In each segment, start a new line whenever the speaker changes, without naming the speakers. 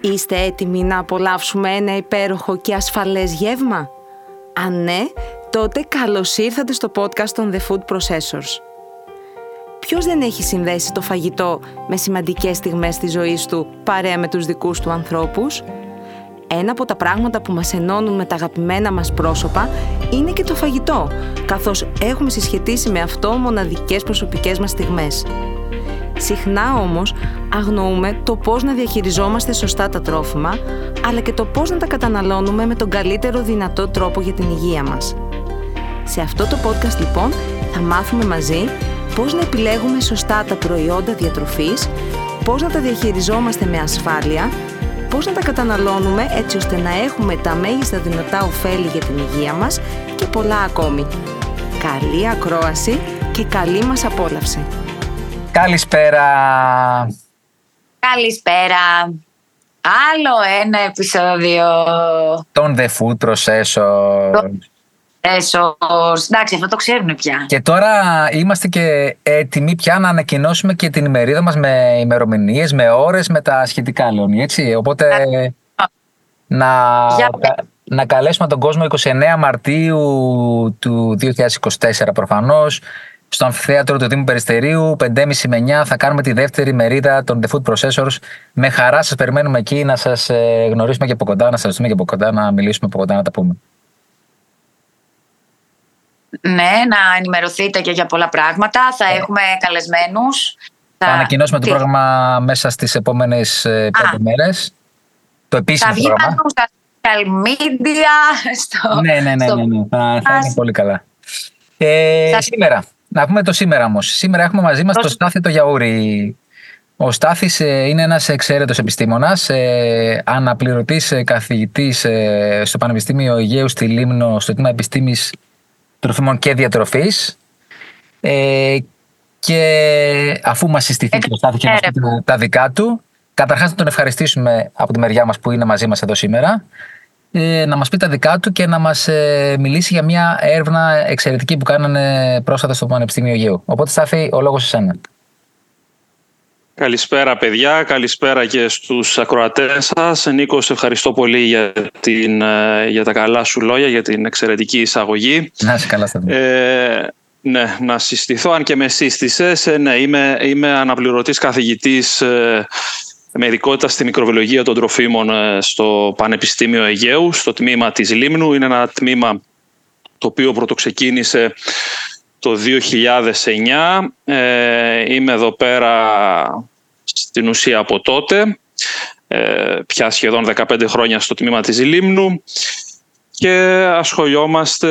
Είστε έτοιμοι να απολαύσουμε ένα υπέροχο και ασφαλές γεύμα; Αν ναι, τότε καλώς ήρθατε στο podcast των The Food Processors. Ποιος δεν έχει συνδέσει το φαγητό με σημαντικές στιγμές της ζωής του παρέα με τους δικούς του ανθρώπους; Ένα από τα πράγματα που μας ενώνουν με τα αγαπημένα μας πρόσωπα είναι και το φαγητό, καθώς έχουμε συσχετίσει με αυτό μοναδικές προσωπικές μας στιγμές. Συχνά όμως αγνοούμε το πώς να διαχειριζόμαστε σωστά τα τρόφιμα, αλλά και το πώς να τα καταναλώνουμε με τον καλύτερο δυνατό τρόπο για την υγεία μας. Σε αυτό το podcast λοιπόν θα μάθουμε μαζί πώς να επιλέγουμε σωστά τα προϊόντα διατροφής, πώς να τα διαχειριζόμαστε με ασφάλεια, πώς να τα καταναλώνουμε έτσι ώστε να έχουμε τα μέγιστα δυνατά ωφέλη για την υγεία μας και πολλά ακόμη. Καλή ακρόαση και καλή μας απόλαυση!
Καλησπέρα.
Καλησπέρα. Άλλο ένα επεισόδιο.
Τον The Food Processor.
Processors. Εντάξει, αυτό το ξέρουν πια.
Και τώρα είμαστε και έτοιμοι πια να ανακοινώσουμε και την ημερίδα μας με ημερομηνίες, με ώρες, με τα σχετικά, Λεωνί, έτσι. Οπότε να, να καλέσουμε τον κόσμο 29 Μαρτίου του 2024 προφανώς στο αμφιθέατρο του Δήμου Περιστερίου, 5.30 με 9 θα κάνουμε τη δεύτερη μερίδα των The Food Processors. Με χαρά σας περιμένουμε εκεί να σας ε, γνωρίσουμε και από κοντά, να σας δούμε και από κοντά, να μιλήσουμε από κοντά, να τα πούμε.
Ναι, να ενημερωθείτε και για πολλά πράγματα. Θα ε. έχουμε καλεσμένους.
Θα, θα ανακοινώσουμε το πρόγραμμα μέσα στις επόμενες πέντε μέρες. Το επίσημο
θα βγει
πρόγραμμα.
στα social media. Στο,
ναι, ναι, ναι, ναι, ναι. Θα, θα είναι πολύ καλά. Ε, σήμερα, να πούμε το σήμερα όμως. Σήμερα έχουμε μαζί μας το Στάθη το Γιαούρι. Ο Στάθης ε, είναι ένας εξαίρετος επιστήμονας, ε, αναπληρωτής ε, καθηγητής στο Πανεπιστήμιο Αιγαίου στη Λίμνο, στο τμήμα Επιστήμης Τροφίμων και Διατροφής. Και αφού μας συστηθεί το Στάθης και μας πει τα δικά του, καταρχάς να τον ευχαριστήσουμε από τη μεριά μας που είναι μαζί μας εδώ σήμερα ε, να μας πει τα δικά του και να μας ε, μιλήσει για μια έρευνα εξαιρετική που κάνανε πρόσφατα στο Πανεπιστήμιο Αιγαίου. Οπότε Στάθη, ο λόγος εσένα.
Καλησπέρα παιδιά, καλησπέρα και στους ακροατές σας. Νίκο, σε ευχαριστώ πολύ για, την, ε, για τα καλά σου λόγια, για την εξαιρετική εισαγωγή.
Να είσαι καλά, Στάθη.
Ε, ναι, να συστηθώ, αν και με σύστησες. ναι, είμαι, είμαι αναπληρωτής καθηγητής με ειδικότητα στη μικροβιολογία των τροφίμων ε, στο Πανεπιστήμιο Αιγαίου, στο τμήμα της Λίμνου. Είναι ένα τμήμα το οποίο πρωτοξεκίνησε το 2009. Ε, είμαι εδώ πέρα στην ουσία από τότε, ε, πια σχεδόν 15 χρόνια στο τμήμα της Λίμνου και ασχολιόμαστε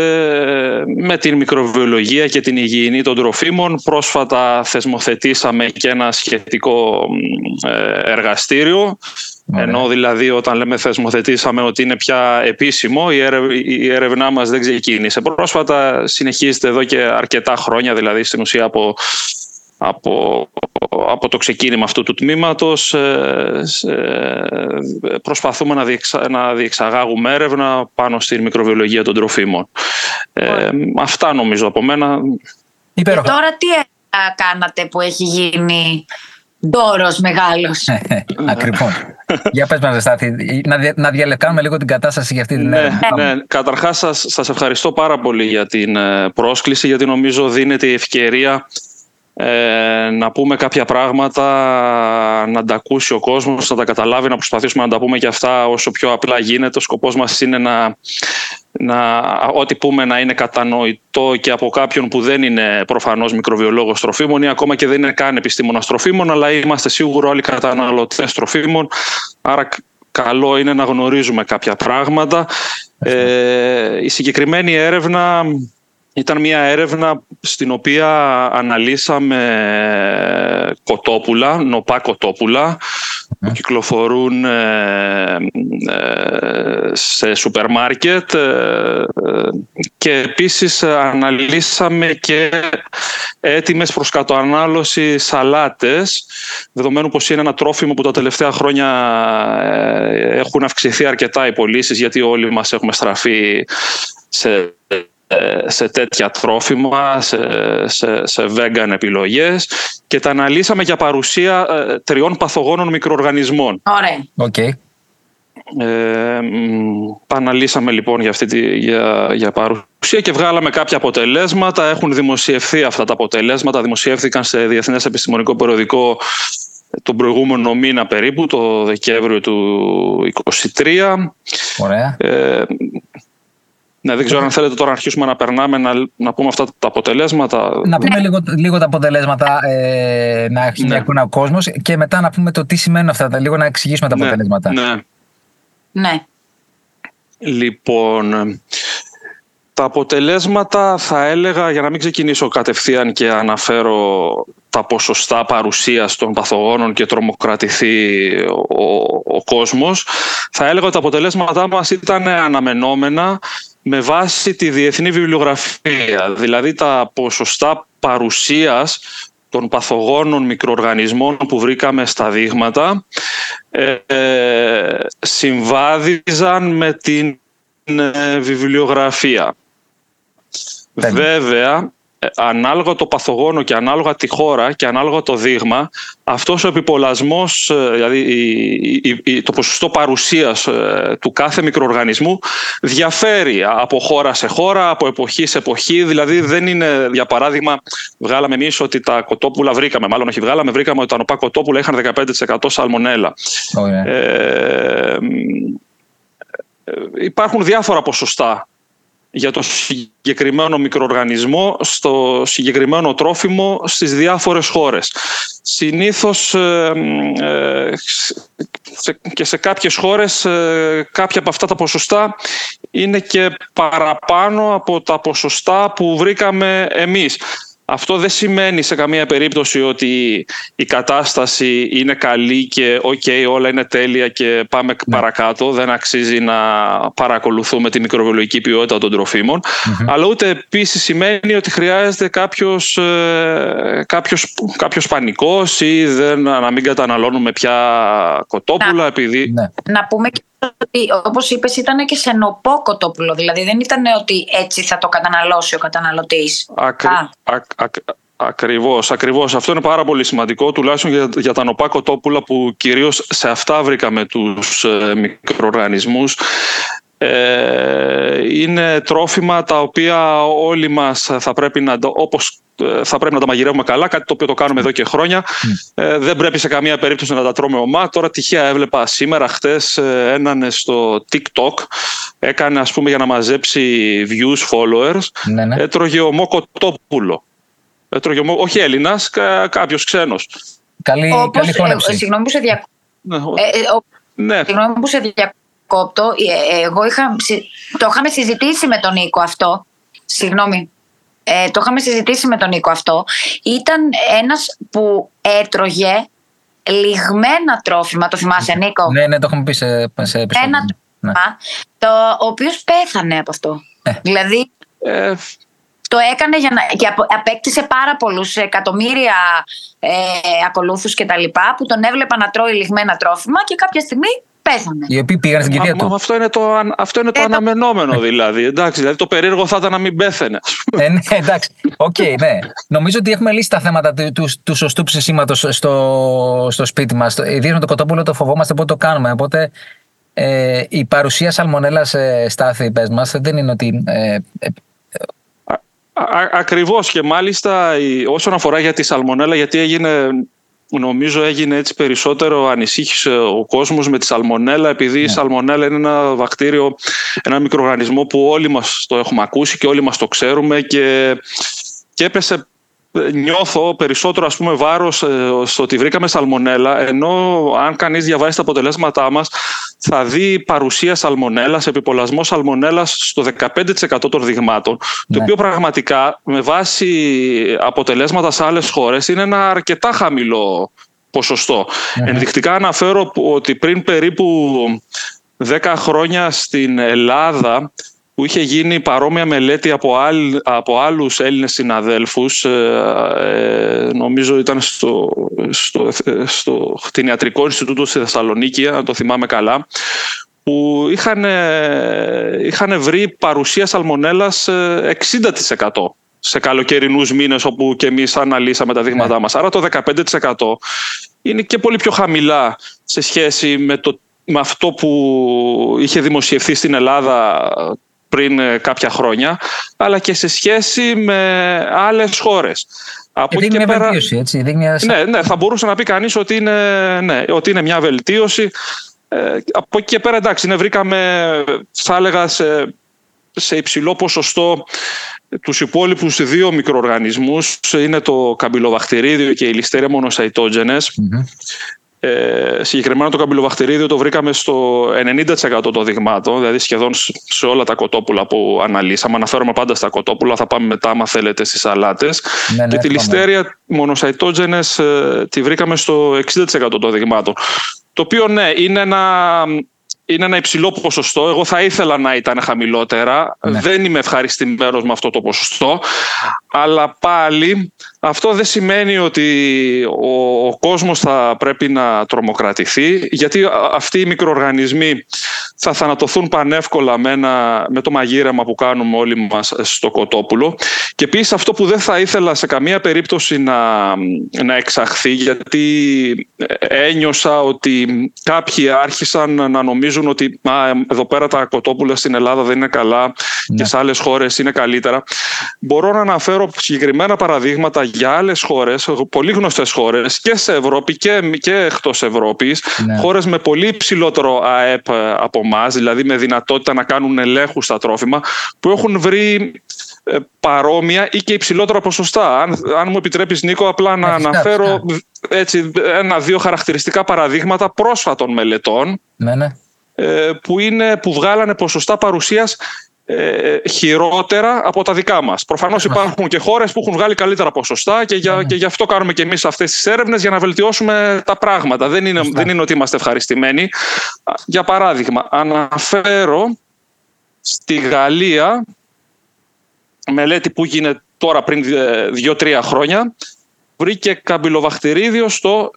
με την μικροβιολογία και την υγιεινή των τροφίμων. Πρόσφατα θεσμοθετήσαμε και ένα σχετικό ε, εργαστήριο, ενώ δηλαδή όταν λέμε θεσμοθετήσαμε ότι είναι πια επίσημο, η έρευνά μας δεν ξεκίνησε. Πρόσφατα συνεχίζεται εδώ και αρκετά χρόνια, δηλαδή στην ουσία από από, από το ξεκίνημα αυτού του τμήματος ε, προσπαθούμε να, διεξα, να διεξαγάγουμε έρευνα πάνω στη μικροβιολογία των τροφίμων. Ε, αυτά νομίζω από μένα.
Και τώρα τι κάνατε που έχει γίνει ντόρος μεγάλος;
Ακριβώς. Για πες μας Στάθη, να, να διαλεκάνουμε λίγο την κατάσταση για αυτή την
ναι,
έρευνα.
Ναι, καταρχάς σας, σας ευχαριστώ πάρα πολύ για την ε, πρόσκληση γιατί νομίζω δίνεται η ευκαιρία ε, να πούμε κάποια πράγματα, να τα ακούσει ο κόσμος, να τα καταλάβει, να προσπαθήσουμε να τα πούμε και αυτά όσο πιο απλά γίνεται. Ο σκοπός μας είναι να, να ό,τι πούμε να είναι κατανοητό και από κάποιον που δεν είναι προφανώς μικροβιολόγος τροφίμων ή ακόμα και δεν είναι καν επιστήμονας τροφίμων, αλλά είμαστε σίγουρο όλοι καταναλωτές τροφίμων, άρα καλό είναι να γνωρίζουμε κάποια πράγματα. Ε, η συγκεκριμένη έρευνα ήταν μια έρευνα στην οποία αναλύσαμε κοτόπουλα, νοπά κοτόπουλα που κυκλοφορούν ε, ε, σε σούπερ μάρκετ ε, και επίσης αναλύσαμε και έτοιμες προς κατοανάλωση σαλάτες δεδομένου πως είναι ένα τρόφιμο που τα τελευταία χρόνια έχουν αυξηθεί αρκετά οι πωλήσεις γιατί όλοι μας έχουμε στραφεί σε σε τέτοια τρόφιμα, σε, σε, σε vegan επιλογές και τα αναλύσαμε για παρουσία ε, τριών παθογόνων μικροοργανισμών.
Ωραία.
Okay.
Ε, παναλύσαμε λοιπόν για, αυτή τη, για, για παρουσία και βγάλαμε κάποια αποτελέσματα. Έχουν δημοσιευθεί αυτά τα αποτελέσματα. Δημοσιεύθηκαν σε Διεθνές Επιστημονικό Περιοδικό τον προηγούμενο μήνα περίπου, το Δεκέμβριο του 2023.
Ωραία. Ε,
ναι, δεν ξέρω αν θέλετε τώρα να αρχίσουμε να περνάμε να, να πούμε αυτά τα αποτελέσματα.
Να πούμε λίγο, λίγο τα αποτελέσματα, ε, να έχει μια ναι. εικόνα ο κόσμος και μετά να πούμε το τι σημαίνουν αυτά, λίγο να εξηγήσουμε τα ναι, αποτελέσματα.
Ναι.
ναι.
Λοιπόν, τα αποτελέσματα θα έλεγα, για να μην ξεκινήσω κατευθείαν και αναφέρω τα ποσοστά παρουσίας των παθογόνων και τρομοκρατηθεί ο, ο κόσμος, θα έλεγα ότι τα αποτελέσματά μας ήταν αναμενόμενα με βάση τη διεθνή βιβλιογραφία. Δηλαδή τα ποσοστά παρουσίας των παθογόνων μικροοργανισμών που βρήκαμε στα δείγματα ε, ε συμβάδιζαν με την ε, βιβλιογραφία. Βέβαια, ε, ανάλογα το παθογόνο και ανάλογα τη χώρα και ανάλογα το δείγμα, αυτός ο επιπολασμός, ε, δηλαδή το ποσοστό παρουσίας ε, του κάθε μικροοργανισμού διαφέρει από χώρα σε χώρα, από εποχή σε εποχή. Δηλαδή δεν είναι, για παράδειγμα, βγάλαμε εμείς ότι τα κοτόπουλα βρήκαμε, μάλλον όχι βγάλαμε, βρήκαμε ότι τα νοπά κοτόπουλα είχαν 15% σαλμονέλα. Ε, υπάρχουν διάφορα ποσοστά για το συγκεκριμένο μικροοργανισμό στο συγκεκριμένο τρόφιμο στις διάφορες χώρες. Συνήθως ε, ε, και σε κάποιες χώρες ε, κάποια από αυτά τα ποσοστά είναι και παραπάνω από τα ποσοστά που βρήκαμε εμείς. Αυτό δεν σημαίνει σε καμία περίπτωση ότι η κατάσταση είναι καλή και οκ, όλα είναι τέλεια και πάμε ναι. παρακάτω. Δεν αξίζει να παρακολουθούμε τη μικροβιολογική ποιότητα των τροφιμων Αλλά ούτε επίσης σημαίνει ότι χρειάζεται κάποιος, ε, κάποιος, κάποιος πανικός ή δεν, να μην καταναλώνουμε πια κοτόπουλα. επειδή...
Ναι. Να πούμε και ότι όπως είπες ήταν και σε νωπό κοτόπουλο, δηλαδή δεν ήταν ότι έτσι θα το καταναλώσει ο καταναλωτής.
Ακρι... Ακριβώς, ακριβώς. Αυτό είναι πάρα πολύ σημαντικό, τουλάχιστον για, για τα νοπά κοτόπουλα που κυρίως σε αυτά βρήκαμε τους ε, μικροοργανισμούς. Ε, είναι τρόφιμα τα οποία όλοι μας θα πρέπει να, όπως ε, θα πρέπει να τα μαγειρεύουμε καλά, κάτι το οποίο το κάνουμε εδώ και χρόνια. Ε, δεν πρέπει σε καμία περίπτωση να τα τρώμε ομά. Τώρα τυχαία έβλεπα σήμερα, χτες, ε, έναν στο TikTok, έκανε ας πούμε για να μαζέψει views, followers, ναι, ναι. έτρωγε ομό κοτόπουλο. Έτρωγε ομό, όχι Έλληνας, κάποιος ξένος.
Καλή, Όπως, καλή
χώνευση. Ε, συγγνώμη που σε διακόπτω. Ναι, ναι. Συγγνώμη που σε διακόπτω. Εγώ είχα, το είχαμε συζητήσει με τον Νίκο αυτό. Συγγνώμη ε, το είχαμε συζητήσει με τον Νίκο αυτό, ήταν ένας που έτρωγε λιγμένα τρόφιμα, το θυμάσαι Νίκο;
Ναι, ναι, το έχουμε πει σε, σε επεισόδιο.
Ένα ναι. τρόφιμα, το, ο οποίος πέθανε από αυτό. Ε. Δηλαδή, ε. το έκανε για να, και απέκτησε πάρα πολλούς εκατομμύρια ε, ακολούθους και τα λοιπά, που τον έβλεπα να τρώει ληγμένα τρόφιμα και κάποια στιγμή πέθανε.
Οι οποίοι πήγαν στην κηδεία του.
αυτό είναι το, αυτό είναι το ε, αναμενόμενο δηλαδή. Εντάξει, δηλαδή το περίεργο θα ήταν να μην πέθανε.
ε, ναι, εντάξει. OK, okay, ναι. Νομίζω ότι έχουμε λύσει τα θέματα του, του, του σωστού ψησίματος στο, στο σπίτι μας. Ιδίως με το κοτόπουλο το φοβόμαστε πότε το κάνουμε. Οπότε ε, η παρουσία σαλμονέλας ε, στάθη, πες μας, δεν είναι ότι. Ε, ε,
ακριβώς και μάλιστα όσον αφορά για τη σαλμονέλα γιατί έγινε νομίζω έγινε έτσι περισσότερο ανησύχησε ο κόσμος με τη σαλμονέλα επειδή η ναι. σαλμονέλα είναι ένα βακτήριο, ένα μικροοργανισμό που όλοι μας το έχουμε ακούσει και όλοι μας το ξέρουμε και, και έπεσε νιώθω περισσότερο ας πούμε βάρος ε, στο ότι βρήκαμε σαλμονέλα ενώ αν κανείς διαβάσει τα αποτελέσματά μας θα δει παρουσία σαλμονέλας, επιπολασμό σαλμονέλας στο 15% των δειγμάτων το ναι. οποίο πραγματικά με βάση αποτελέσματα σε άλλες χώρες είναι ένα αρκετά χαμηλό ποσοστό. Ναι. Ενδεικτικά αναφέρω ότι πριν περίπου 10 χρόνια στην Ελλάδα που είχε γίνει παρόμοια μελέτη από, άλλ, από άλλους Έλληνες συναδέλφους, ε, ε, νομίζω ήταν στο, στο, στο Κτηνιατρικό Ινστιτούτο στη Θεσσαλονίκη, αν το θυμάμαι καλά, που είχαν, είχαν βρει παρουσία σαλμονέλας 60% ε, σε καλοκαιρινούς μήνες όπου και εμείς αναλύσαμε τα δείγματά ναι. μας. Άρα το 15% είναι και πολύ πιο χαμηλά σε σχέση με το με αυτό που είχε δημοσιευθεί στην Ελλάδα πριν ε, κάποια χρόνια, αλλά και σε σχέση με άλλες χώρες.
Από δείχνει μια πέρα... βελτίωση, έτσι. Δείχνει
Ναι, ναι, θα μπορούσε να πει κανείς ότι είναι, ναι, ότι είναι μια βελτίωση. Ε, από εκεί και πέρα, εντάξει, ναι, βρήκαμε, θα έλεγα, σε, σε υψηλό ποσοστό τους υπόλοιπους δύο μικροοργανισμούς είναι το καμπυλοβακτηρίδιο και η ληστέρια μονοσαϊτόγενες. Ε, συγκεκριμένα το καμπυλοβακτηρίδιο το βρήκαμε στο 90% των δειγμάτων, δηλαδή σχεδόν σε όλα τα κοτόπουλα που αναλύσαμε. Αναφέρομαι πάντα στα κοτόπουλα, θα πάμε μετά, άμα θέλετε, στις σαλάτες. Ναι, ναι, και τη ληστέρια μονοσαϊτόγενες ε, τη βρήκαμε στο 60% των δειγμάτων. Το οποίο, ναι, είναι ένα είναι ένα υψηλό ποσοστό. Εγώ θα ήθελα να ήταν χαμηλότερα. Ναι. Δεν είμαι ευχαριστημένος με αυτό το ποσοστό. Αλλά πάλι αυτό δεν σημαίνει ότι ο, ο κόσμος θα πρέπει να τρομοκρατηθεί. Γιατί αυτοί οι μικροοργανισμοί θα θανατωθούν πανεύκολα με, με το μαγείρεμα που κάνουμε όλοι μας στο κοτόπουλο. Και επίσης αυτό που δεν θα ήθελα σε καμία περίπτωση να, να εξαχθεί γιατί ένιωσα ότι κάποιοι άρχισαν να νομίζουν ότι α, εδώ πέρα τα κοτόπουλα στην Ελλάδα δεν είναι καλά ναι. και σε άλλες χώρες είναι καλύτερα. Μπορώ να αναφέρω συγκεκριμένα παραδείγματα για άλλες χώρες, πολύ γνωστές χώρες και σε Ευρώπη και, και εκτός Ευρώπης, ναι. χώρες με πολύ υψηλότερο ΑΕΠ από εμάς, δηλαδή με δυνατότητα να κάνουν ελέγχους στα τρόφιμα, που έχουν βρει ε, παρόμοια ή και υψηλότερα ποσοστά. Αν, αν μου επιτρέπεις Νίκο, απλά να αναφέρω έτσι, ένα-δύο χαρακτηριστικά παραδείγματα πρόσφατων μελετών
ναι, ναι.
Ε, που, είναι, που βγάλανε ποσοστά παρουσίας ε, χειρότερα από τα δικά μας. Προφανώς υπάρχουν και χώρες που έχουν βγάλει καλύτερα ποσοστά και, για, και γι' αυτό κάνουμε και εμείς αυτές τις έρευνες για να βελτιώσουμε τα πράγματα. Δεν είναι, δεν είναι ότι είμαστε ευχαριστημένοι. Για παράδειγμα, αναφέρω στη Γαλλία μελέτη που γίνεται τώρα πριν 2-3 ε, χρόνια βρήκε καμπυλοβακτηρίδιο στο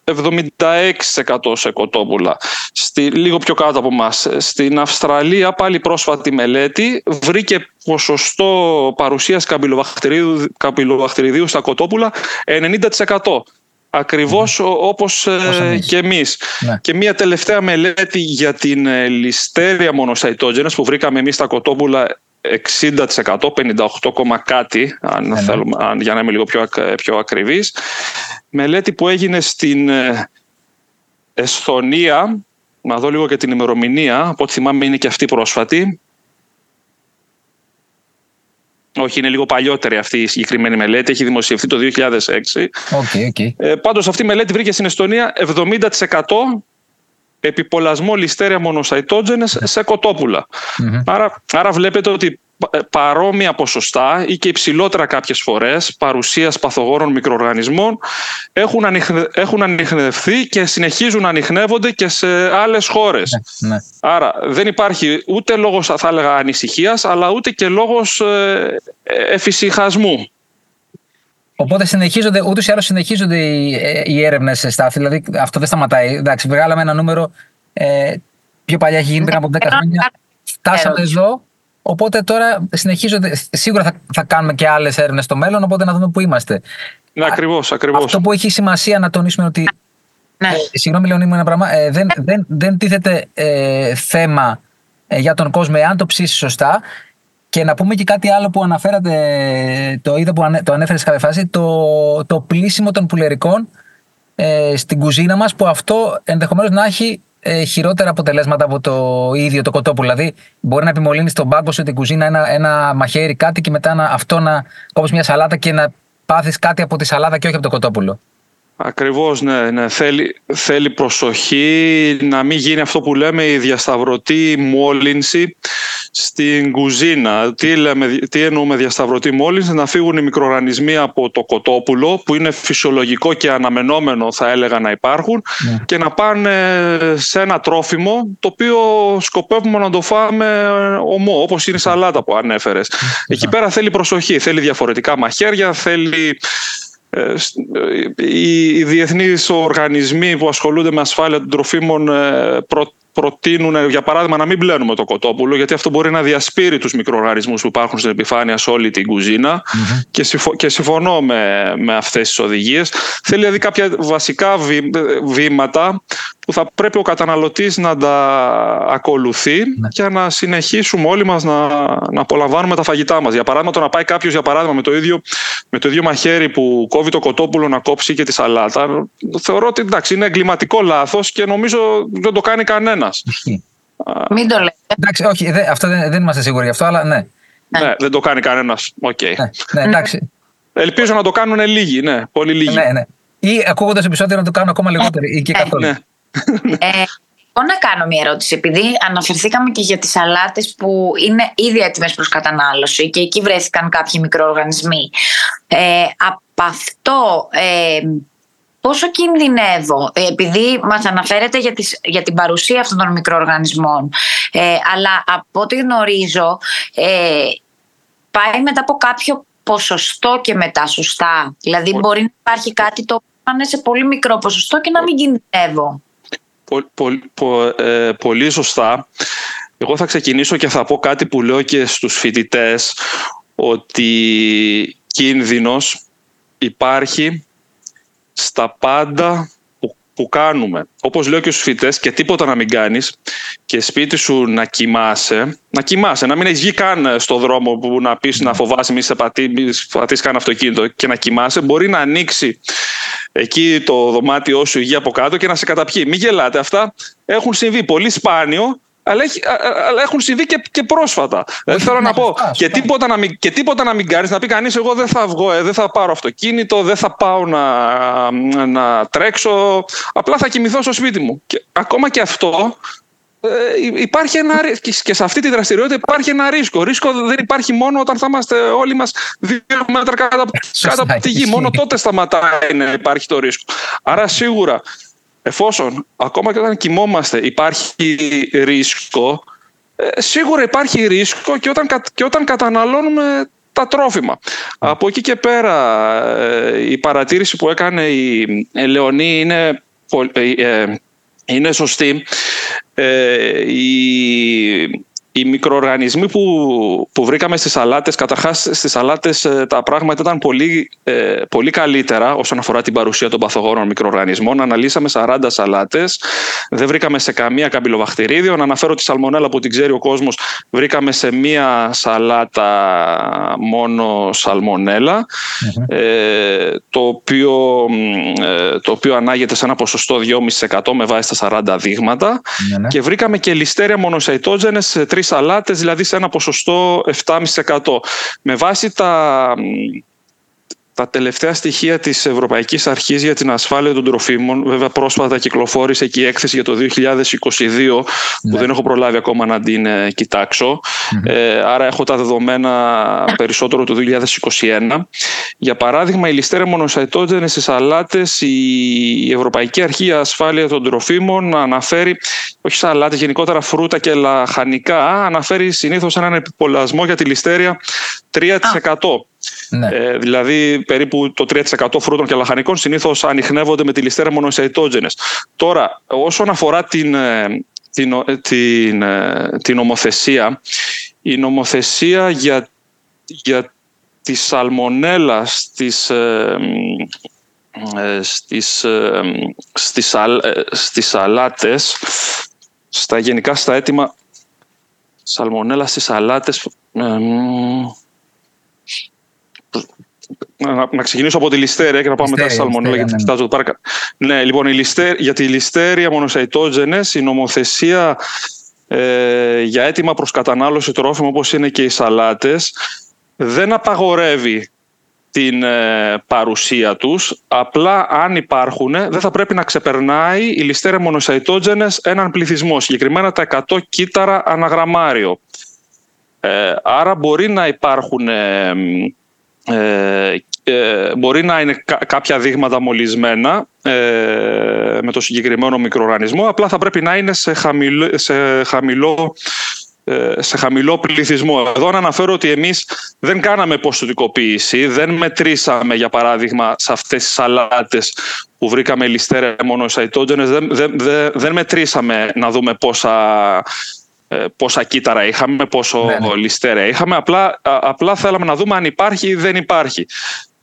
76% σε κοτόπουλα. Στη, λίγο πιο κάτω από εμάς. Στην Αυστραλία, πάλι πρόσφατη μελέτη, βρήκε ποσοστό παρουσίας καμπυλοβακτηριδίου, καμπυλοβακτηριδίου στα κοτόπουλα 90%. Ακριβώς mm. όπως ε, και εμείς. Ναι. Και μια τελευταία μελέτη για την ε, ληστέρια μονοσαϊτόγενες που βρήκαμε εμείς στα κοτόπουλα 60%, 58, κάτι, αν ναι, ναι. θέλουμε, αν, για να είμαι λίγο πιο, πιο ακριβής. Μελέτη που έγινε στην ε, Εσθονία, να δω λίγο και την ημερομηνία, από ό,τι θυμάμαι είναι και αυτή πρόσφατη. Όχι, είναι λίγο παλιότερη αυτή η συγκεκριμένη μελέτη. Έχει δημοσιευθεί το 2006.
Okay, okay.
Ε, πάντως αυτή η μελέτη βρήκε στην Εστονία 70% επιπολασμό ληστέρια μονοσαϊτότζενες σε κοτόπουλα. Άρα, άρα βλέπετε ότι ε, παρόμοια ποσοστά ή και υψηλότερα κάποιες φορές παρουσίας παθογόνων μικροοργανισμών έχουν, ανιχνε, έχουν ανιχνευθεί και συνεχίζουν να ανιχνεύονται και σε άλλες χώρες. Ναι, ναι. Άρα δεν υπάρχει ούτε λόγος θα έλεγα ανησυχίας αλλά ούτε και λόγος ε, εφησυχασμού.
Οπότε συνεχίζονται, ούτως ή άλλως συνεχίζονται οι, ε, οι έρευνες σε στάθη. Δηλαδή αυτό δεν σταματάει. Εντάξει, βγάλαμε ένα νούμερο. Ε, πιο παλιά έχει γίνει πριν από 10 χρόνια. Φτάσαμε εδώ. Οπότε τώρα συνεχίζονται. Σίγουρα θα, θα κάνουμε και άλλες έρευνες στο μέλλον. Οπότε να δούμε πού είμαστε.
Ναι, ακριβώς. Ακριβώς.
Αυτό που έχει σημασία να τονίσουμε ότι. Ναι. Ε, συγγνώμη, Λεωνί μου, ένα πράγμα. Ε, δεν, δεν, δεν τίθεται ε, θέμα ε, για τον κόσμο εάν το ψήσει σωστά. Και να πούμε και κάτι άλλο που αναφέρατε, το είδα που το ανέφερες σε κάποια φάση, το, το πλήσιμο των πουλερικών ε, στην κουζίνα μας που αυτό ενδεχομένως να έχει ε, χειρότερα αποτελέσματα από το ίδιο το κοτόπουλο. Δηλαδή, μπορεί να επιμολύνεις στον πάγκο σου την κουζίνα ένα, ένα μαχαίρι, κάτι και μετά να, αυτό να κόψεις μια σαλάτα και να πάθεις κάτι από τη σαλάτα και όχι από το κοτόπουλο.
Ακριβώς, ναι, ναι. Θέλει, θέλει προσοχή να μην γίνει αυτό που λέμε η διασταυρωτή μόλυνση στην κουζίνα. Τι, λέμε, τι εννοούμε διασταυρωτή μόλυνση, να φύγουν οι μικροοργανισμοί από το κοτόπουλο που είναι φυσιολογικό και αναμενόμενο θα έλεγα να υπάρχουν ναι. και να πάνε σε ένα τρόφιμο το οποίο σκοπεύουμε να το φάμε ομό όπως είναι η σαλάτα που ανέφερες. Ναι. Εκεί πέρα θέλει προσοχή, θέλει διαφορετικά μαχαίρια, θέλει ε, οι διεθνείς οργανισμοί που ασχολούνται με ασφάλεια των τροφίμων ε, προτείνουν, για παράδειγμα, να μην μπλένουμε το κοτόπουλο, γιατί αυτό μπορεί να διασπείρει τους μικροοργανισμούς που υπάρχουν στην επιφάνεια σε όλη την κουζίνα. Και, και συμφωνώ με, με αυτές τις οδηγίες. Θέλει δηλαδή κάποια βασικά βήματα που θα πρέπει ο καταναλωτής να τα ακολουθεί ναι. και να συνεχίσουμε όλοι μας να, να απολαμβάνουμε τα φαγητά μας. Για παράδειγμα, το να πάει κάποιος για παράδειγμα με το, ίδιο, με το ίδιο μαχαίρι που κόβει το κοτόπουλο να κόψει και τη σαλάτα, θεωρώ ότι εντάξει, είναι εγκληματικό λάθος και νομίζω δεν το κάνει κανένας.
Μην το λέτε.
Εντάξει, όχι, δε, αυτό δεν, δεν είμαστε σίγουροι γι' αυτό, αλλά ναι.
Ναι, δεν το κάνει κανένας. Okay.
Ναι, ναι, εντάξει.
Ελπίζω να το κάνουν λίγοι, ναι, πολύ λίγοι.
Ναι, ναι. Ή ακούγοντας επεισόδιο να το κάνουν ακόμα λιγότερο ή και ε, καθόλου. Ναι.
Ε, εγώ να κάνω μια ερώτηση, επειδή αναφερθήκαμε και για τις σαλάτες που είναι ήδη έτοιμες προς κατανάλωση και εκεί βρέθηκαν κάποιοι μικροοργανισμοί. Ε, από αυτό ε, πόσο κινδυνεύω, ε, επειδή μας αναφέρετε για, τις, για την παρουσία αυτών των μικροοργανισμών, ε, αλλά από ό,τι γνωρίζω ε, πάει μετά από κάποιο ποσοστό και μετά σωστά. Δηλαδή μπορεί να υπάρχει κάτι το οποίο είναι σε πολύ μικρό ποσοστό και να μην κινδυνεύω
ε, πολύ σωστά. Εγώ θα ξεκινήσω και θα πω κάτι που λέω και στους φοιτητές ότι κίνδυνος υπάρχει στα πάντα που, κάνουμε. Όπως λέω και στους φοιτητές και τίποτα να μην κάνεις και σπίτι σου να κοιμάσαι, να κοιμάσαι, να μην έχει βγει καν στο δρόμο που να πεις να φοβάσαι μη σε πατήσεις καν αυτοκίνητο και να κοιμάσαι μπορεί να ανοίξει εκεί το δωμάτιό σου υγεία από κάτω και να σε καταπιεί. Μην γελάτε, αυτά έχουν συμβεί πολύ σπάνιο, αλλά, έχουν συμβεί και, και πρόσφατα. Δεν θέλω να πω και τίποτα να μην, και τίποτα να μην κάνεις, να πει κανείς εγώ δεν θα βγω, ε, δεν θα πάρω αυτοκίνητο, δεν θα πάω να, να τρέξω, απλά θα κοιμηθώ στο σπίτι μου. Και ακόμα και αυτό ε, υπάρχει ένα, και σε αυτή τη δραστηριότητα υπάρχει ένα ρίσκο. Ρίσκο δεν υπάρχει μόνο όταν θα είμαστε όλοι μας δύο μέτρα κάτω, κάτω από τη γη. Μόνο τότε σταματάει να υπάρχει το ρίσκο. Άρα σίγουρα εφόσον ακόμα και όταν κοιμόμαστε υπάρχει ρίσκο, ε, σίγουρα υπάρχει ρίσκο και όταν, και όταν καταναλώνουμε τα τρόφιμα. Από εκεί και πέρα ε, η παρατήρηση που έκανε η Λεωνή είναι, είναι σωστή. Ε, η, οι μικροοργανισμοί που, που βρήκαμε στις σαλάτες, καταρχάς στις σαλάτες ε, τα πράγματα ήταν πολύ, ε, πολύ καλύτερα όσον αφορά την παρουσία των παθογόνων μικροοργανισμών. Αναλύσαμε 40 σαλάτες, δεν βρήκαμε σε καμία καμπυλοβακτηρίδιο. Να αναφέρω τη σαλμονέλα που την ξέρει ο κόσμος, βρήκαμε σε μία σαλάτα μόνο ε, το, οποίο, ε, το οποίο ανάγεται σε ένα ποσοστό 2,5% με βάση τα 40 δείγματα ναι, ναι. και βρήκαμε και ληστέρια μονοσαϊτόζενες σε σαλάτες, δηλαδή σε ένα ποσοστό 7,5%. Με βάση τα, τα τελευταία στοιχεία της Ευρωπαϊκής Αρχής για την Ασφάλεια των Τροφίμων, βέβαια πρόσφατα κυκλοφόρησε και η έκθεση για το 2022, που ναι. δεν έχω προλάβει ακόμα να την ε, κοιταξω ε, άρα έχω τα δεδομένα περισσότερο του 2021. Για παράδειγμα, η ληστέρια μονοσαϊτότζενες στις σαλάτες, η Ευρωπαϊκή Αρχή για Ασφάλεια των Τροφίμων αναφέρει, όχι σαλάτες, γενικότερα φρούτα και λαχανικά, αναφέρει συνήθως έναν επιπολασμό για τη ληστέρια 3%. Ναι. Ε, δηλαδή περίπου το 3% φρούτων και λαχανικών συνήθως ανοιχνεύονται με τη ληστέρα μονοσαϊτότζενες. Τώρα, όσον αφορά την, ε, την, ε, την, την νομοθεσία, η νομοθεσία για, για τη σαλμονέλα στις, στις, στις, στις σαλάτες, στα γενικά στα έτοιμα σαλμονέλα στις σαλάτες να, να ξεκινήσω από τη ληστέρια και να πάμε μετά στη σαλμονέλα γιατί κοιτάζω το Ναι, λοιπόν, η ληστέρ, για τη ληστέρια μονοσαϊτόζενες η νομοθεσία ε, για έτοιμα προς κατανάλωση τρόφιμο όπως είναι και οι σαλάτες δεν απαγορεύει την ε, παρουσία τους, απλά αν υπάρχουν δεν θα πρέπει να ξεπερνάει η ληστέρια μονοσαϊτόζενες έναν πληθυσμό, συγκεκριμένα τα 100 κύτταρα αναγραμμάριο. Ε, άρα μπορεί να υπάρχουν ε, ε, ε, μπορεί να είναι κάποια δείγματα μολυσμένα ε, με το συγκεκριμένο μικροοργανισμό, απλά θα πρέπει να είναι σε χαμηλό, σε χαμηλό ε, σε χαμηλό πληθυσμό. Εδώ να αναφέρω ότι εμείς δεν κάναμε ποσοτικοποίηση, δεν μετρήσαμε για παράδειγμα σε αυτές τις σαλάτες που βρήκαμε ληστέρια μονοσαϊτότζενες, δεν, δεν, δεν, δεν μετρήσαμε να δούμε πόσα ε, πόσα κύτταρα είχαμε, πόσο ναι, ναι. ληστέρια είχαμε. Απλά, απλά θέλαμε να δούμε αν υπάρχει ή δεν υπάρχει.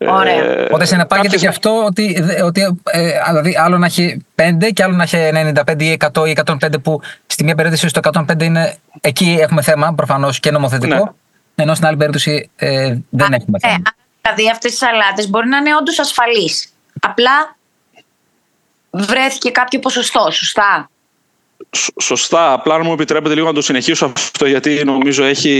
Ωραία. Ε,
Οπότε συνεπάγεται και αυτό ότι, ότι ε, δηλαδή άλλο να έχει 5 και άλλο να έχει 95 ή 100 ή 105 που στη μία περίπτωση στο 105 είναι εκεί έχουμε θέμα προφανώς και νομοθετικό ναι. ενώ στην άλλη περίπτωση ε, δεν έχουμε θέμα.
Ε, δηλαδή αυτές οι σαλάτες μπορεί να είναι όντως ασφαλείς. Απλά βρέθηκε κάποιο ποσοστό, σωστά;
Σωστά, απλά να μου επιτρέπετε λίγο να το συνεχίσω αυτό γιατί νομίζω έχει,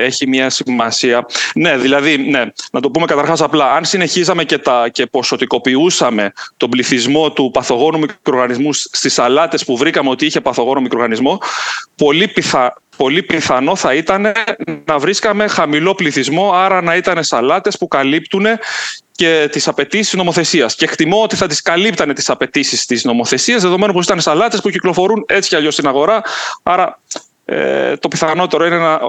έχει μια σημασία. Ναι, δηλαδή, ναι, να το πούμε καταρχάς απλά, αν συνεχίζαμε και, τα, και ποσοτικοποιούσαμε τον πληθυσμό του παθογόνου μικροοργανισμού στις σαλάτες που βρήκαμε ότι είχε παθογόνο μικροοργανισμό, πολύ, πιθα, πολύ πιθανό θα ήταν να βρίσκαμε χαμηλό πληθυσμό, άρα να ήταν σαλάτες που καλύπτουν και τις απαιτήσεις νομοθεσίας. Και εκτιμώ ότι θα τις καλύπτανε τις απαιτήσεις της νομοθεσίας, δεδομένου πως ήταν σαλάτες που κυκλοφορούν έτσι κι αλλιώς στην αγορά. Άρα ε, το πιθανότερο είναι να,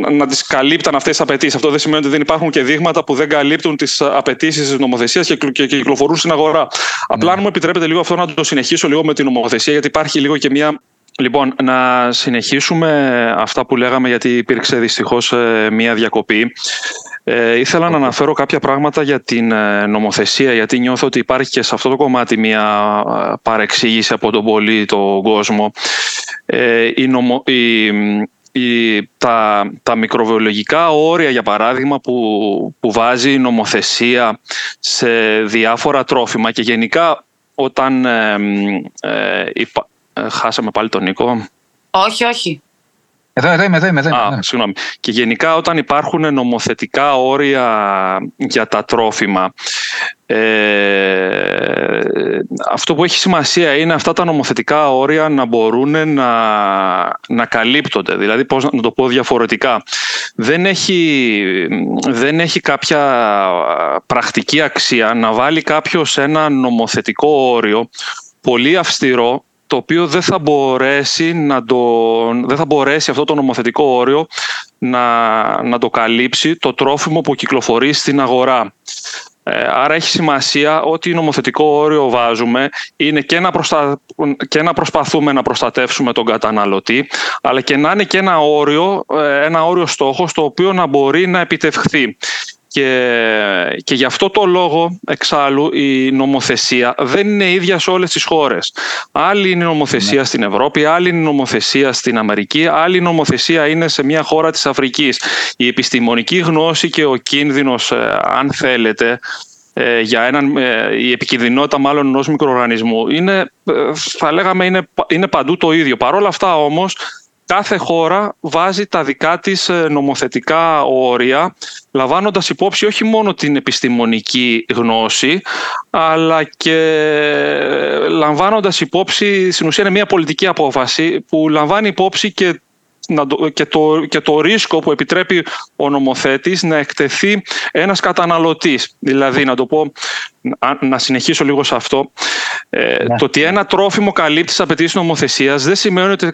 να, να τις καλύπταν αυτές τις απαιτήσεις. Αυτό δεν σημαίνει ότι δεν υπάρχουν και δείγματα που δεν καλύπτουν τις απαιτήσεις της νομοθεσίας και, και, και κυκλοφορούν στην αγορά. Ναι. Απλά, αν μου επιτρέπετε λίγο αυτό να το συνεχίσω λίγο με την νομοθεσία, γιατί υπάρχει λίγο και μια Λοιπόν, να συνεχίσουμε αυτά που λέγαμε γιατί υπήρξε δυστυχώς ε, μία διακοπή. Ε, ήθελα να αναφέρω κάποια πράγματα για την ε, νομοθεσία γιατί νιώθω ότι υπάρχει και σε αυτό το κομμάτι μία ε, παρεξήγηση από τον πολύ τον κόσμο. Ε, η νομο, η, τα, τα μικροβιολογικά όρια για παράδειγμα που, που βάζει η νομοθεσία σε διάφορα τρόφιμα και γενικά όταν ε, χάσαμε πάλι τον Νίκο.
Όχι, όχι.
Εδώ, εδώ είμαι, εδώ είμαι. Εδώ είμαι.
Α, συγγνώμη. Και γενικά όταν υπάρχουν νομοθετικά όρια για τα τρόφιμα, ε, αυτό που έχει σημασία είναι αυτά τα νομοθετικά όρια να μπορούν να, να καλύπτονται. Δηλαδή, πώς να το πω διαφορετικά. Δεν έχει, δεν έχει κάποια πρακτική αξία να βάλει κάποιος ένα νομοθετικό όριο πολύ αυστηρό το οποίο δεν θα μπορέσει, να το, δεν θα μπορέσει αυτό το νομοθετικό όριο να, να το καλύψει το τρόφιμο που κυκλοφορεί στην αγορά. Ε, άρα έχει σημασία ότι νομοθετικό όριο βάζουμε είναι και να, προστα... και να προσπαθούμε να προστατεύσουμε τον καταναλωτή αλλά και να είναι και ένα όριο, ε, ένα όριο στόχος το οποίο να μπορεί να επιτευχθεί. Και, και γι' αυτό το λόγο, εξάλλου, η νομοθεσία δεν είναι ίδια σε όλες τις χώρες. Άλλη είναι η νομοθεσία ναι. στην Ευρώπη, άλλη είναι η νομοθεσία στην Αμερική, άλλη η νομοθεσία είναι σε μια χώρα της Αφρικής. Η επιστημονική γνώση και ο κίνδυνος, ε, αν θέλετε, ε, για έναν, ε, η επικινδυνότητα μάλλον ενός μικροοργανισμού είναι, θα λέγαμε είναι, είναι παντού το ίδιο. Παρ' όλα αυτά όμως κάθε χώρα βάζει τα δικά της ε, νομοθετικά όρια λαμβάνοντας υπόψη όχι μόνο την επιστημονική γνώση αλλά και ε, λαμβάνοντας υπόψη στην ουσία είναι μια πολιτική απόφαση που λαμβάνει υπόψη και και, το, και το ρίσκο που επιτρέπει ο νομοθέτης να εκτεθεί ένας καταναλωτής. Δηλαδή, να το πω, να συνεχίσω λίγο σε αυτό, ε, ναι. το ότι ένα τρόφιμο καλύπτει τις απαιτήσεις νομοθεσίας δεν σημαίνει ότι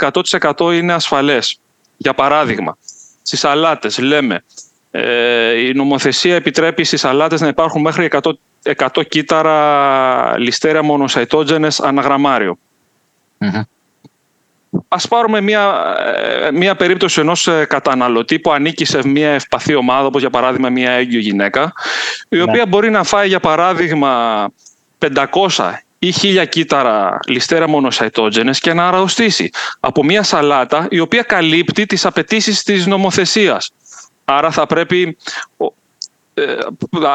100% είναι ασφαλές. Για παράδειγμα, στις σαλάτες λέμε, ε, η νομοθεσία επιτρέπει στις σαλάτες να υπάρχουν μέχρι 100, 100 κύτταρα ληστέρια μονοσαϊτότζενες αναγραμμάριο. Ας πάρουμε μια, ε, μια περίπτωση ενός ε, καταναλωτή που ανήκει σε μια ευπαθή ομάδα, όπως για παράδειγμα μια έγκυο γυναίκα, η ναι. οποία μπορεί να φάει για παράδειγμα 500 ή 1000 κύτταρα ληστέρα μονοσαϊτότζενες και να αρρωστήσει από μια σαλάτα η οποία καλύπτει τις απαιτήσεις της νομοθεσίας. Άρα θα πρέπει ε,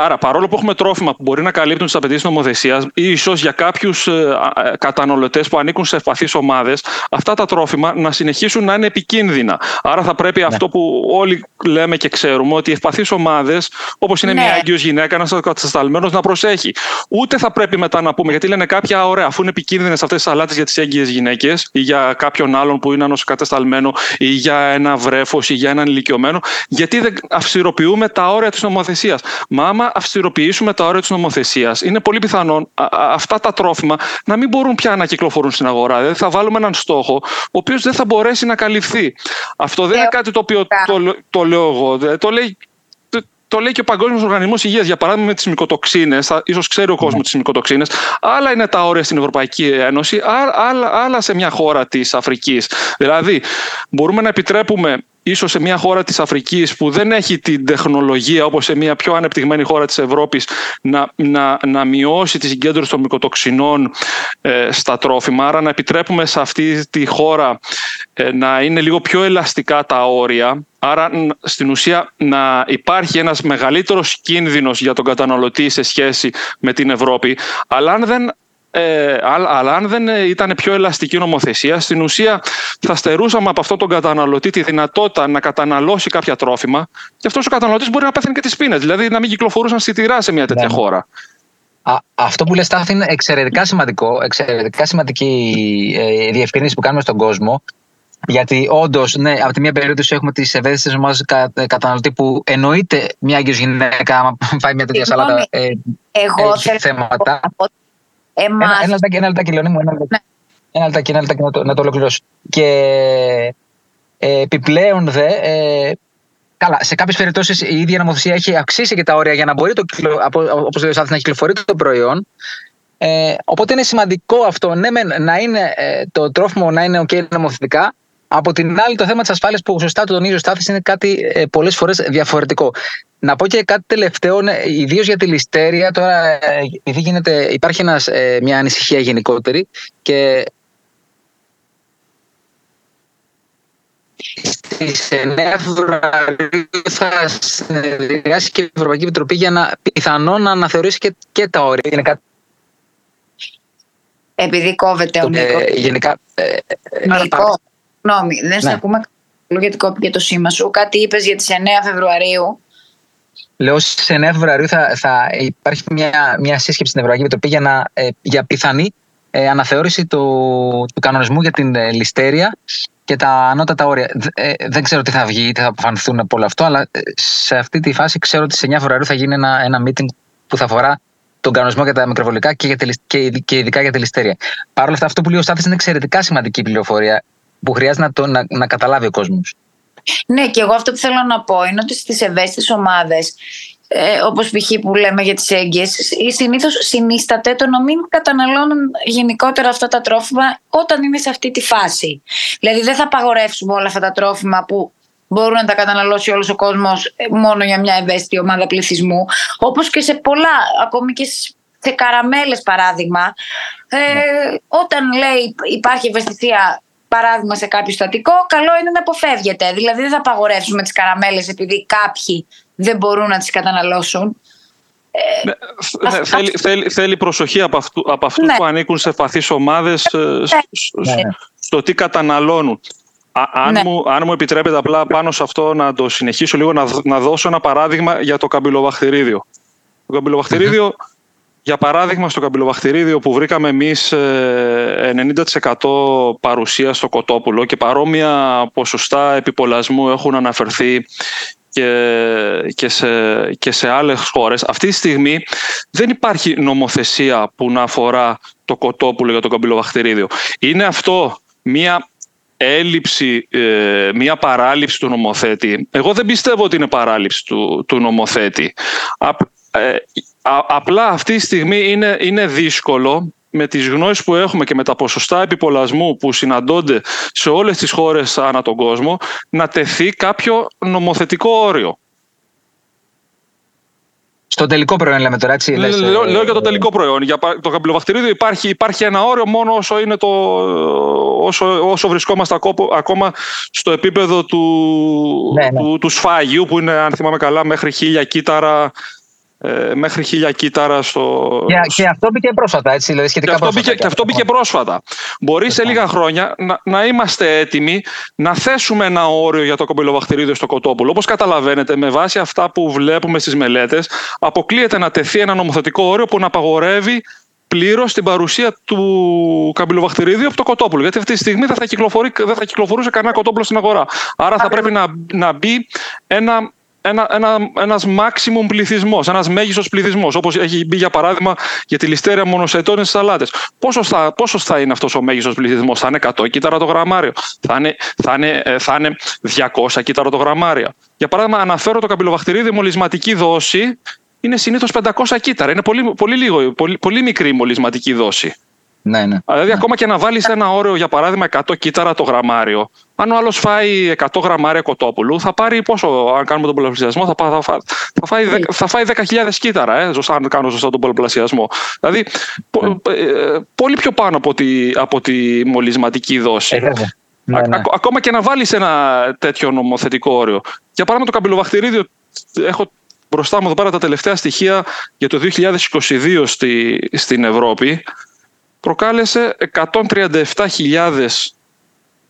άρα, παρόλο που έχουμε τρόφιμα που μπορεί να καλύπτουν τις απαιτήσεις νομοθεσίας, ίσως για κάποιους ε, ε, καταναλωτές που ανήκουν σε ευπαθείς ομάδες, αυτά τα τρόφιμα να συνεχίσουν να είναι επικίνδυνα. Άρα, θα πρέπει ναι. αυτό που όλοι λέμε και ξέρουμε, ότι οι ευπαθείς ομάδες, όπως είναι ναι. μια έγκυος γυναίκα, ένας κατασταλμένος, να προσέχει. Ούτε θα πρέπει μετά να πούμε, γιατί λένε κάποια, ωραία, αφού είναι επικίνδυνες αυτές τις σαλάτε για τις έγκυες γυναίκες ή για κάποιον άλλον που είναι κατασταλμένο ή για ένα βρέφος ή για έναν ηλικιωμένο, γιατί δεν αυστηροποιούμε τα όρια της νομοθεσίας νομοθεσίας. Μα άμα αυστηροποιήσουμε τα όρια της νομοθεσίας, είναι πολύ πιθανόν αυτά τα τρόφιμα να μην μπορούν πια να κυκλοφορούν στην αγορά. Δηλαδή θα βάλουμε έναν στόχο, ο οποίος δεν θα μπορέσει να καλυφθεί. Αυτό δεν είναι κάτι το οποίο το, το λέω εγώ. Το λέει το λέει και ο Παγκόσμιος Οργανισμός Υγείας, για παράδειγμα, με τις μικροτοξίνε. ίσως ξέρει ο κόσμος τις μικροτοξίνε. Άλλα είναι τα όρια στην Ευρωπαϊκή Ένωση, άλλα, άλλα σε μια χώρα της Αφρικής. Δηλαδή, μπορούμε να επιτρέπουμε ίσως σε μια χώρα της Αφρικής που δεν έχει την τεχνολογία όπως σε μια πιο ανεπτυγμένη χώρα της Ευρώπης να, να, να μειώσει τη συγκέντρωση των μικροτοξινών ε, στα τρόφιμα. Άρα να επιτρέπουμε σε αυτή τη χώρα ε, να είναι λίγο πιο ελαστικά τα όρια. Άρα στην ουσία να υπάρχει ένας μεγαλύτερος κίνδυνος για τον καταναλωτή σε σχέση με την Ευρώπη. Αλλά αν δεν ε, αλλά αν δεν ήταν πιο ελαστική νομοθεσία, στην ουσία θα στερούσαμε από αυτόν τον καταναλωτή τη δυνατότητα να καταναλώσει κάποια τρόφιμα και αυτός ο καταναλωτής μπορεί να πέθανε και τις πίνε, δηλαδή να μην κυκλοφορούσαν σιτηρά σε μια τέτοια ναι. χώρα.
Α, αυτό που λες Στάθη είναι εξαιρετικά σημαντικό, εξαιρετικά σημαντική ε, διευκρίνηση που κάνουμε στον κόσμο. Γιατί όντως, ναι, από τη μία περίπτωση έχουμε τις ευαίσθητες ομάδε καταναλωτή που εννοείται μια άγκυο γυναίκα, άμα φάει μια τέτοια σαλάτα. Ε,
εγώ θέλω θέματα.
Εμάς... Ένα, λεπτάκι, ένα λεπτάκι, Λεωνί μου. Ένα λεπτάκι, ναι. ένα λεπτάκι, ένα λεπτάκι να, το, να το ολοκληρώσω. Και ε, επιπλέον δε, ε, καλά, σε κάποιες περιπτώσεις η ίδια νομοθεσία έχει αυξήσει και τα όρια για να μπορεί, το, όπως λέει ο να κυκλοφορεί το προϊόν. Ε, οπότε είναι σημαντικό αυτό, ναι, να είναι ε, το τρόφιμο να είναι OK νομοθετικά, από την άλλη, το θέμα της ασφάλειας που σωστά το τονίζει ο Στάθης είναι κάτι ε, πολλές φορές διαφορετικό. Να πω και κάτι τελευταίο, ναι, ιδίως για τη ληστέρια. Τώρα, ε, επειδή γίνεται, υπάρχει ένας, ε, μια ανησυχία γενικότερη και Στις 9 Φεβρουαρίου θα συνεδριάσει και η Ευρωπαϊκή Επιτροπή για να πιθανόν να αναθεωρήσει και, και τα όρια. Είναι κάτι...
Επειδή κόβεται ο Νίκος.
Ε, γενικά.
Ε, Νίκο, συγγνώμη, δεν σε ναι. ακούμε γιατί κόπηκε το σήμα σου. Κάτι είπες για τις 9 Φεβρουαρίου.
Λέω στις 9 Φεβρουαρίου θα, θα υπάρχει μια, μια σύσκεψη στην Ευρωπαϊκή Επιτροπή για, να, ε, για πιθανή ε, αναθεώρηση του, του κανονισμού για την ε, ληστέρια και τα ανώτατα όρια. Ε, δεν ξέρω τι θα βγει, τι θα αποφανθούν από όλο αυτό, αλλά ε, σε αυτή τη φάση ξέρω ότι στις 9 Φεβρουαρίου θα γίνει ένα, ένα meeting που θα αφορά τον κανονισμό για τα μικροβολικά και, για και, και ειδικά για τη ληστέρια. Παρ' όλα αυτά, αυτό που λέει ο Στάθης είναι εξαιρετικά σημαντική πληροφορία που χρειάζεται να, το, να, να καταλάβει ο κόσμος.
Ναι, και εγώ αυτό που θέλω να πω είναι ότι στις ευαίσθητες ομάδες, ε, όπως π.χ. που λέμε για τις έγκυες, συνήθως συνίσταται το να μην καταναλώνουν γενικότερα αυτά τα τρόφιμα όταν είναι σε αυτή τη φάση. Δηλαδή, δεν θα απαγορεύσουμε όλα αυτά τα τρόφιμα που μπορούν να τα καταναλώσει όλος ο κόσμος ε, μόνο για μια ευαίσθητη ομάδα πληθυσμού. Όπως και σε πολλά, ακόμη και σε καραμέλες παράδειγμα, ε, ναι. όταν λέει υπάρχει ευαισθησία παράδειγμα σε κάποιο στατικό, καλό είναι να αποφεύγεται. Δηλαδή δεν θα απαγορεύσουμε τις καραμέλες επειδή κάποιοι δεν μπορούν να τις καταναλώσουν.
Ε, ναι, ναι, θέλει, θέλει, θέλει, προσοχή από, αυτού, από αυτούς ναι. που ανήκουν σε φαθείς ομάδες ε, ναι. στο τι καταναλώνουν. αν, μου, αν μου επιτρέπετε απλά πάνω σε αυτό να το συνεχίσω λίγο, να, να δώσω ένα παράδειγμα για το καμπυλοβαχθηρίδιο. Το καμπυλοβαχθηρίδιο για παράδειγμα, στο καμπυλοβαχτηρίδιο που βρήκαμε εμείς 90% ε, παρουσία στο κοτόπουλο και παρόμοια ποσοστά επιπολασμού έχουν αναφερθεί και, και, σε, και σε άλλες χώρες. Αυτή τη στιγμή δεν υπάρχει νομοθεσία που να αφορά το κοτόπουλο για το καμπυλοβαχτηρίδιο. Είναι αυτό μία έλλειψη, ε, μία παράληψη του νομοθέτη. Εγώ δεν πιστεύω ότι είναι παράληψη του, του νομοθέτη. Ε, απλά αυτή τη στιγμή είναι, είναι δύσκολο με τις γνώσεις που έχουμε και με τα ποσοστά επιπολασμού που συναντώνται σε όλες τις χώρες ανά τον κόσμο να τεθεί κάποιο νομοθετικό όριο.
Στο τελικό προϊόν λέμε τώρα, έτσι.
Λες, λέω, ε, λέω για το τελικό προϊόν. Για το καμπυλοβακτηρίδιο υπάρχει, υπάρχει ένα όριο μόνο όσο, είναι το, όσο, όσο βρισκόμαστε ακόμα στο επίπεδο του, ναι, ναι. του, του σφάγιου που είναι, αν θυμάμαι καλά, μέχρι χίλια κύτταρα ε, μέχρι χίλια κύτταρα στο...
Και, και αυτό μπήκε πρόσφατα, έτσι, δηλαδή σχετικά
και αυτό
πρόσφατα.
Μπήκε, και αυτό μπήκε πρόσφατα. Μπορεί σε λίγα χρόνια να, να είμαστε έτοιμοι να θέσουμε ένα όριο για το κομπυλοβακτηρίδιο στο κοτόπουλο. Όπως καταλαβαίνετε, με βάση αυτά που βλέπουμε στις μελέτες, αποκλείεται να τεθεί ένα νομοθετικό όριο που να απαγορεύει πλήρως την παρουσία του καμπυλοβακτηρίδιου από το κοτόπουλο. Γιατί αυτή τη στιγμή δεν θα, δεν θα κυκλοφορούσε κανένα κοτόπουλο στην αγορά. Άρα θα πρέπει να, να μπει ένα ένα, ένα, ένας maximum πληθυσμός, ένας μέγιστος πληθυσμός, όπως έχει μπει για παράδειγμα για τη ληστέρια μονοσετώνες στις σαλάτες. Πόσο θα, πόσος θα είναι αυτός ο μέγιστος πληθυσμός, θα είναι 100 κύτταρα το γραμμάριο, θα είναι, θα είναι, ε, θα είναι 200 κύτταρα το γραμμάριο. Για παράδειγμα, αναφέρω το καμπυλοβακτηρίδιο μολυσματική δόση είναι συνήθως 500 κύτταρα. Είναι πολύ, πολύ, λίγο, πολύ, πολύ μικρή η μολυσματική δόση.
Ναι, ναι.
Δηλαδή, ακόμα και να βάλεις ένα όριο, για παράδειγμα, 100 κύτταρα το γραμμάριο, αν ο άλλος φάει 100 γραμμάρια κοτόπουλου, θα πάρει πόσο, αν κάνουμε τον πολλαπλασιασμό, θα, θα, θα, θα φάει, θα φάει 10.000 κύτταρα, ε, αν κάνω σωστά τον πολλαπλασιασμό. Δηλαδή, ναι. ε, πολύ πιο πάνω από τη, από τη μολυσματική δόση. Ε, ναι, ναι. ακόμα και να βάλεις ένα τέτοιο νομοθετικό όριο. Για παράδειγμα, το καμπυλοβακτηρίδιο, έχω μπροστά μου εδώ πέρα τα τελευταία στοιχεία για το 2022 στη, στην Ευρώπη προκάλεσε 137.000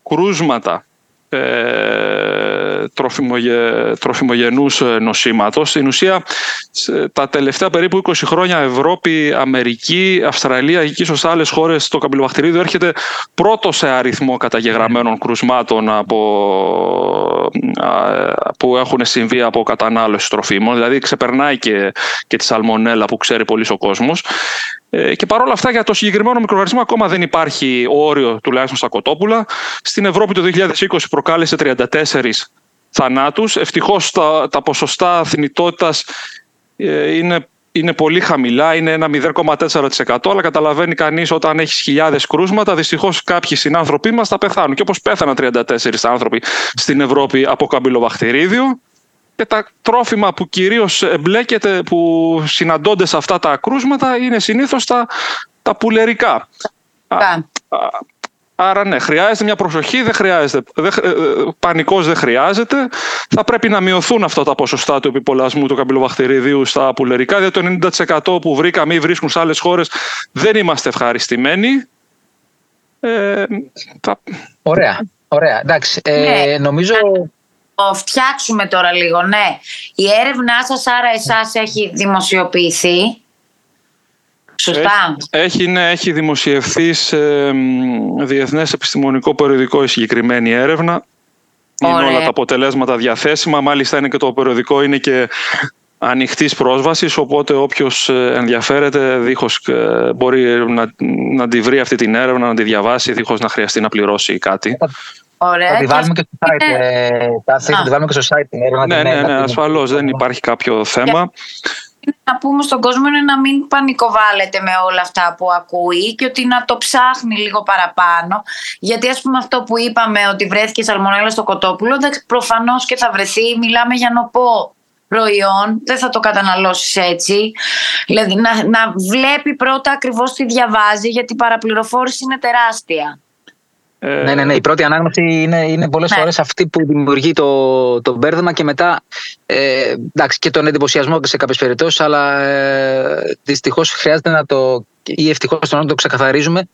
κρούσματα ε, τροφιμογε, τροφιμογενούς ε, νοσήματος. Στην ουσία, τα τελευταία περίπου 20 χρόνια Ευρώπη, Αμερική, Αυστραλία και ίσως άλλες χώρες το καμπυλοβακτηρίδιο έρχεται πρώτος σε αριθμό καταγεγραμμένων κρουσμάτων από, που έχουν συμβεί από κατανάλωση τροφίμων. Δηλαδή ξεπερνάει και, και τη σαλμονέλα που ξέρει πολύς ο κόσμος. Ε, και παρόλα αυτά για το συγκεκριμένο μικροοργανισμό ακόμα δεν υπάρχει όριο τουλάχιστον στα κοτόπουλα. Στην Ευρώπη το 2020 προκάλεσε 34 θανάτους. Ευτυχώς τα, τα ποσοστά θνητότητας ε, είναι, είναι πολύ χαμηλά, είναι ένα 0,4% αλλά καταλαβαίνει κανείς όταν έχεις χιλιάδες κρούσματα δυστυχώς κάποιοι συνάνθρωποι μας θα πεθάνουν και όπως πέθαναν 34 άνθρωποι στην Ευρώπη από καμπυλοβακτηρίδιο και τα τρόφιμα που κυρίως εμπλέκεται, που συναντώνται σε αυτά τα κρούσματα είναι συνήθως τα, τα πουλερικά. Άρα ναι, χρειάζεται μια προσοχή, δεν χρειάζεται, δεν, ε, πανικός δεν χρειάζεται. Θα πρέπει να μειωθούν αυτά τα ποσοστά του επιπολασμού του καμπυλοβακτηριδίου στα πουλερικά, διότι το 90% που βρήκαμε ή βρίσκουν σε άλλες χώρες δεν είμαστε ευχαριστημένοι.
Ε, θα... Ωραία, ωραία. Εντάξει, ε, ναι. νομίζω
φτιάξουμε τώρα λίγο, ναι. Η έρευνά σας, άρα εσάς έχει δημοσιοποιηθεί. Σωστά.
Έχει, ναι, έχει δημοσιευθεί σε διεθνές επιστημονικό περιοδικό η συγκεκριμένη έρευνα. Είναι όλα τα αποτελέσματα διαθέσιμα. Μάλιστα είναι και το περιοδικό είναι και ανοιχτής πρόσβασης, οπότε όποιος ε, ενδιαφέρεται δίχως ε, μπορεί να, να τη βρει αυτή την έρευνα, να τη διαβάσει δίχως να χρειαστεί να πληρώσει κάτι.
Ωραία. Θα
τη βάλουμε και στο site. Ε, θα τη βάλουμε και στο site.
Ναι, ναι, ναι, ασφαλώς δεν υπάρχει κάποιο θέμα.
Να πούμε στον κόσμο είναι να μην πανικοβάλλεται με όλα αυτά που ακούει και ότι να το ψάχνει λίγο παραπάνω. Γιατί ας πούμε αυτό που είπαμε ότι βρέθηκε σαλμονέλα στο κοτόπουλο, εντάξει προφανώς και θα βρεθεί, μιλάμε για νοπό προϊόν, δεν θα το καταναλώσεις έτσι. Δηλαδή να, να βλέπει πρώτα ακριβώς τι διαβάζει γιατί η παραπληροφόρηση είναι τεράστια.
Ε, ναι, ναι, ναι. Η πρώτη ανάγνωση είναι, είναι πολλές ναι. φορές αυτή που δημιουργεί το, το μπέρδεμα και μετά ε, εντάξει, και τον εντυπωσιασμό και σε κάποιες περιπτώσεις αλλά ε, δυστυχώς χρειάζεται να το ή ευτυχώς να το ξεκαθαρίζουμε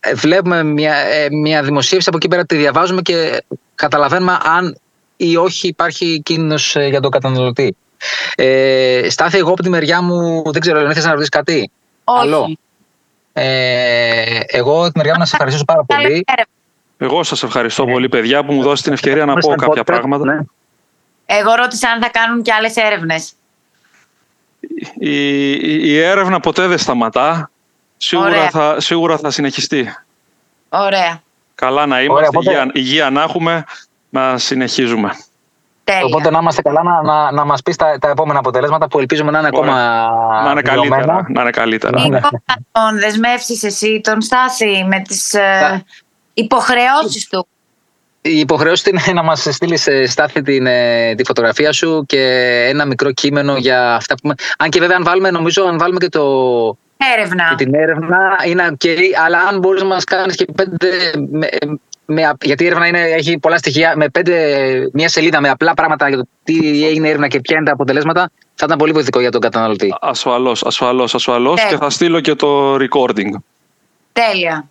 ε, βλέπουμε μια, ε, μια δημοσίευση από εκεί πέρα τη διαβάζουμε και καταλαβαίνουμε αν ή όχι υπάρχει κίνδυνος για τον καταναλωτή. Ε, Στάθη, εγώ από τη μεριά μου δεν ξέρω, αν θες να ρωτήσεις κάτι;
Όχι.
Ε, εγώ από τη μεριά μου να σας ευχαριστήσω πάρα πολύ.
Εγώ σας ευχαριστώ πολύ παιδιά που μου δώσετε την ευκαιρία να πω κάποια πράγματα. Ναι.
Εγώ ρώτησα αν θα κάνουν και άλλες έρευνες.
Η, η, έρευνα ποτέ δεν σταματά. Σίγουρα θα, σίγουρα θα συνεχιστεί.
Ωραία.
Καλά να είμαστε, υγεία, υγεία να έχουμε, να συνεχίζουμε.
Τέλεια. Οπότε να είμαστε καλά να, να, να μας πεις τα, τα επόμενα αποτελέσματα που ελπίζουμε να είναι ακόμα
να είναι καλύτερα. Να είναι καλύτερα.
Νίκο, τον δεσμεύσεις εσύ τον Στάθη με τις ε, υποχρεώσεις του;
Η υποχρεώση είναι να μας στείλεις στάθη την, ε, τη φωτογραφία σου και ένα μικρό κείμενο για αυτά που... Αν και βέβαια αν βάλουμε, νομίζω, αν βάλουμε και το...
Έρευνα.
την έρευνα είναι ok, αλλά αν μπορείς να μας κάνεις και πέντε... Με, γιατί η έρευνα είναι, έχει πολλά στοιχεία, με πέντε, μια σελίδα με απλά πράγματα για το τι έγινε έρευνα και ποια είναι τα αποτελέσματα, θα ήταν πολύ βοηθητικό για τον καταναλωτή.
Ασφαλώς, ασφαλώς, ασφαλώς και θα στείλω και το recording.
Τέλεια.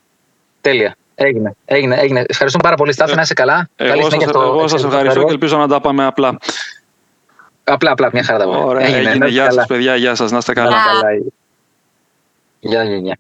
Τέλεια. Έγινε, έγινε, έγινε. Ευχαριστούμε πάρα πολύ, Στάθη, να είσαι καλά.
Εγώ, σας, εγώ σας ευχαριστώ και ελπίζω να τα πάμε απλά.
Απλά, απλά, μια χαρά τα
Ωραία, έγινε. έγινε. Γεια σας, παιδιά, γεια σας, να είστε καλά.
Γεια, γεια, γεια.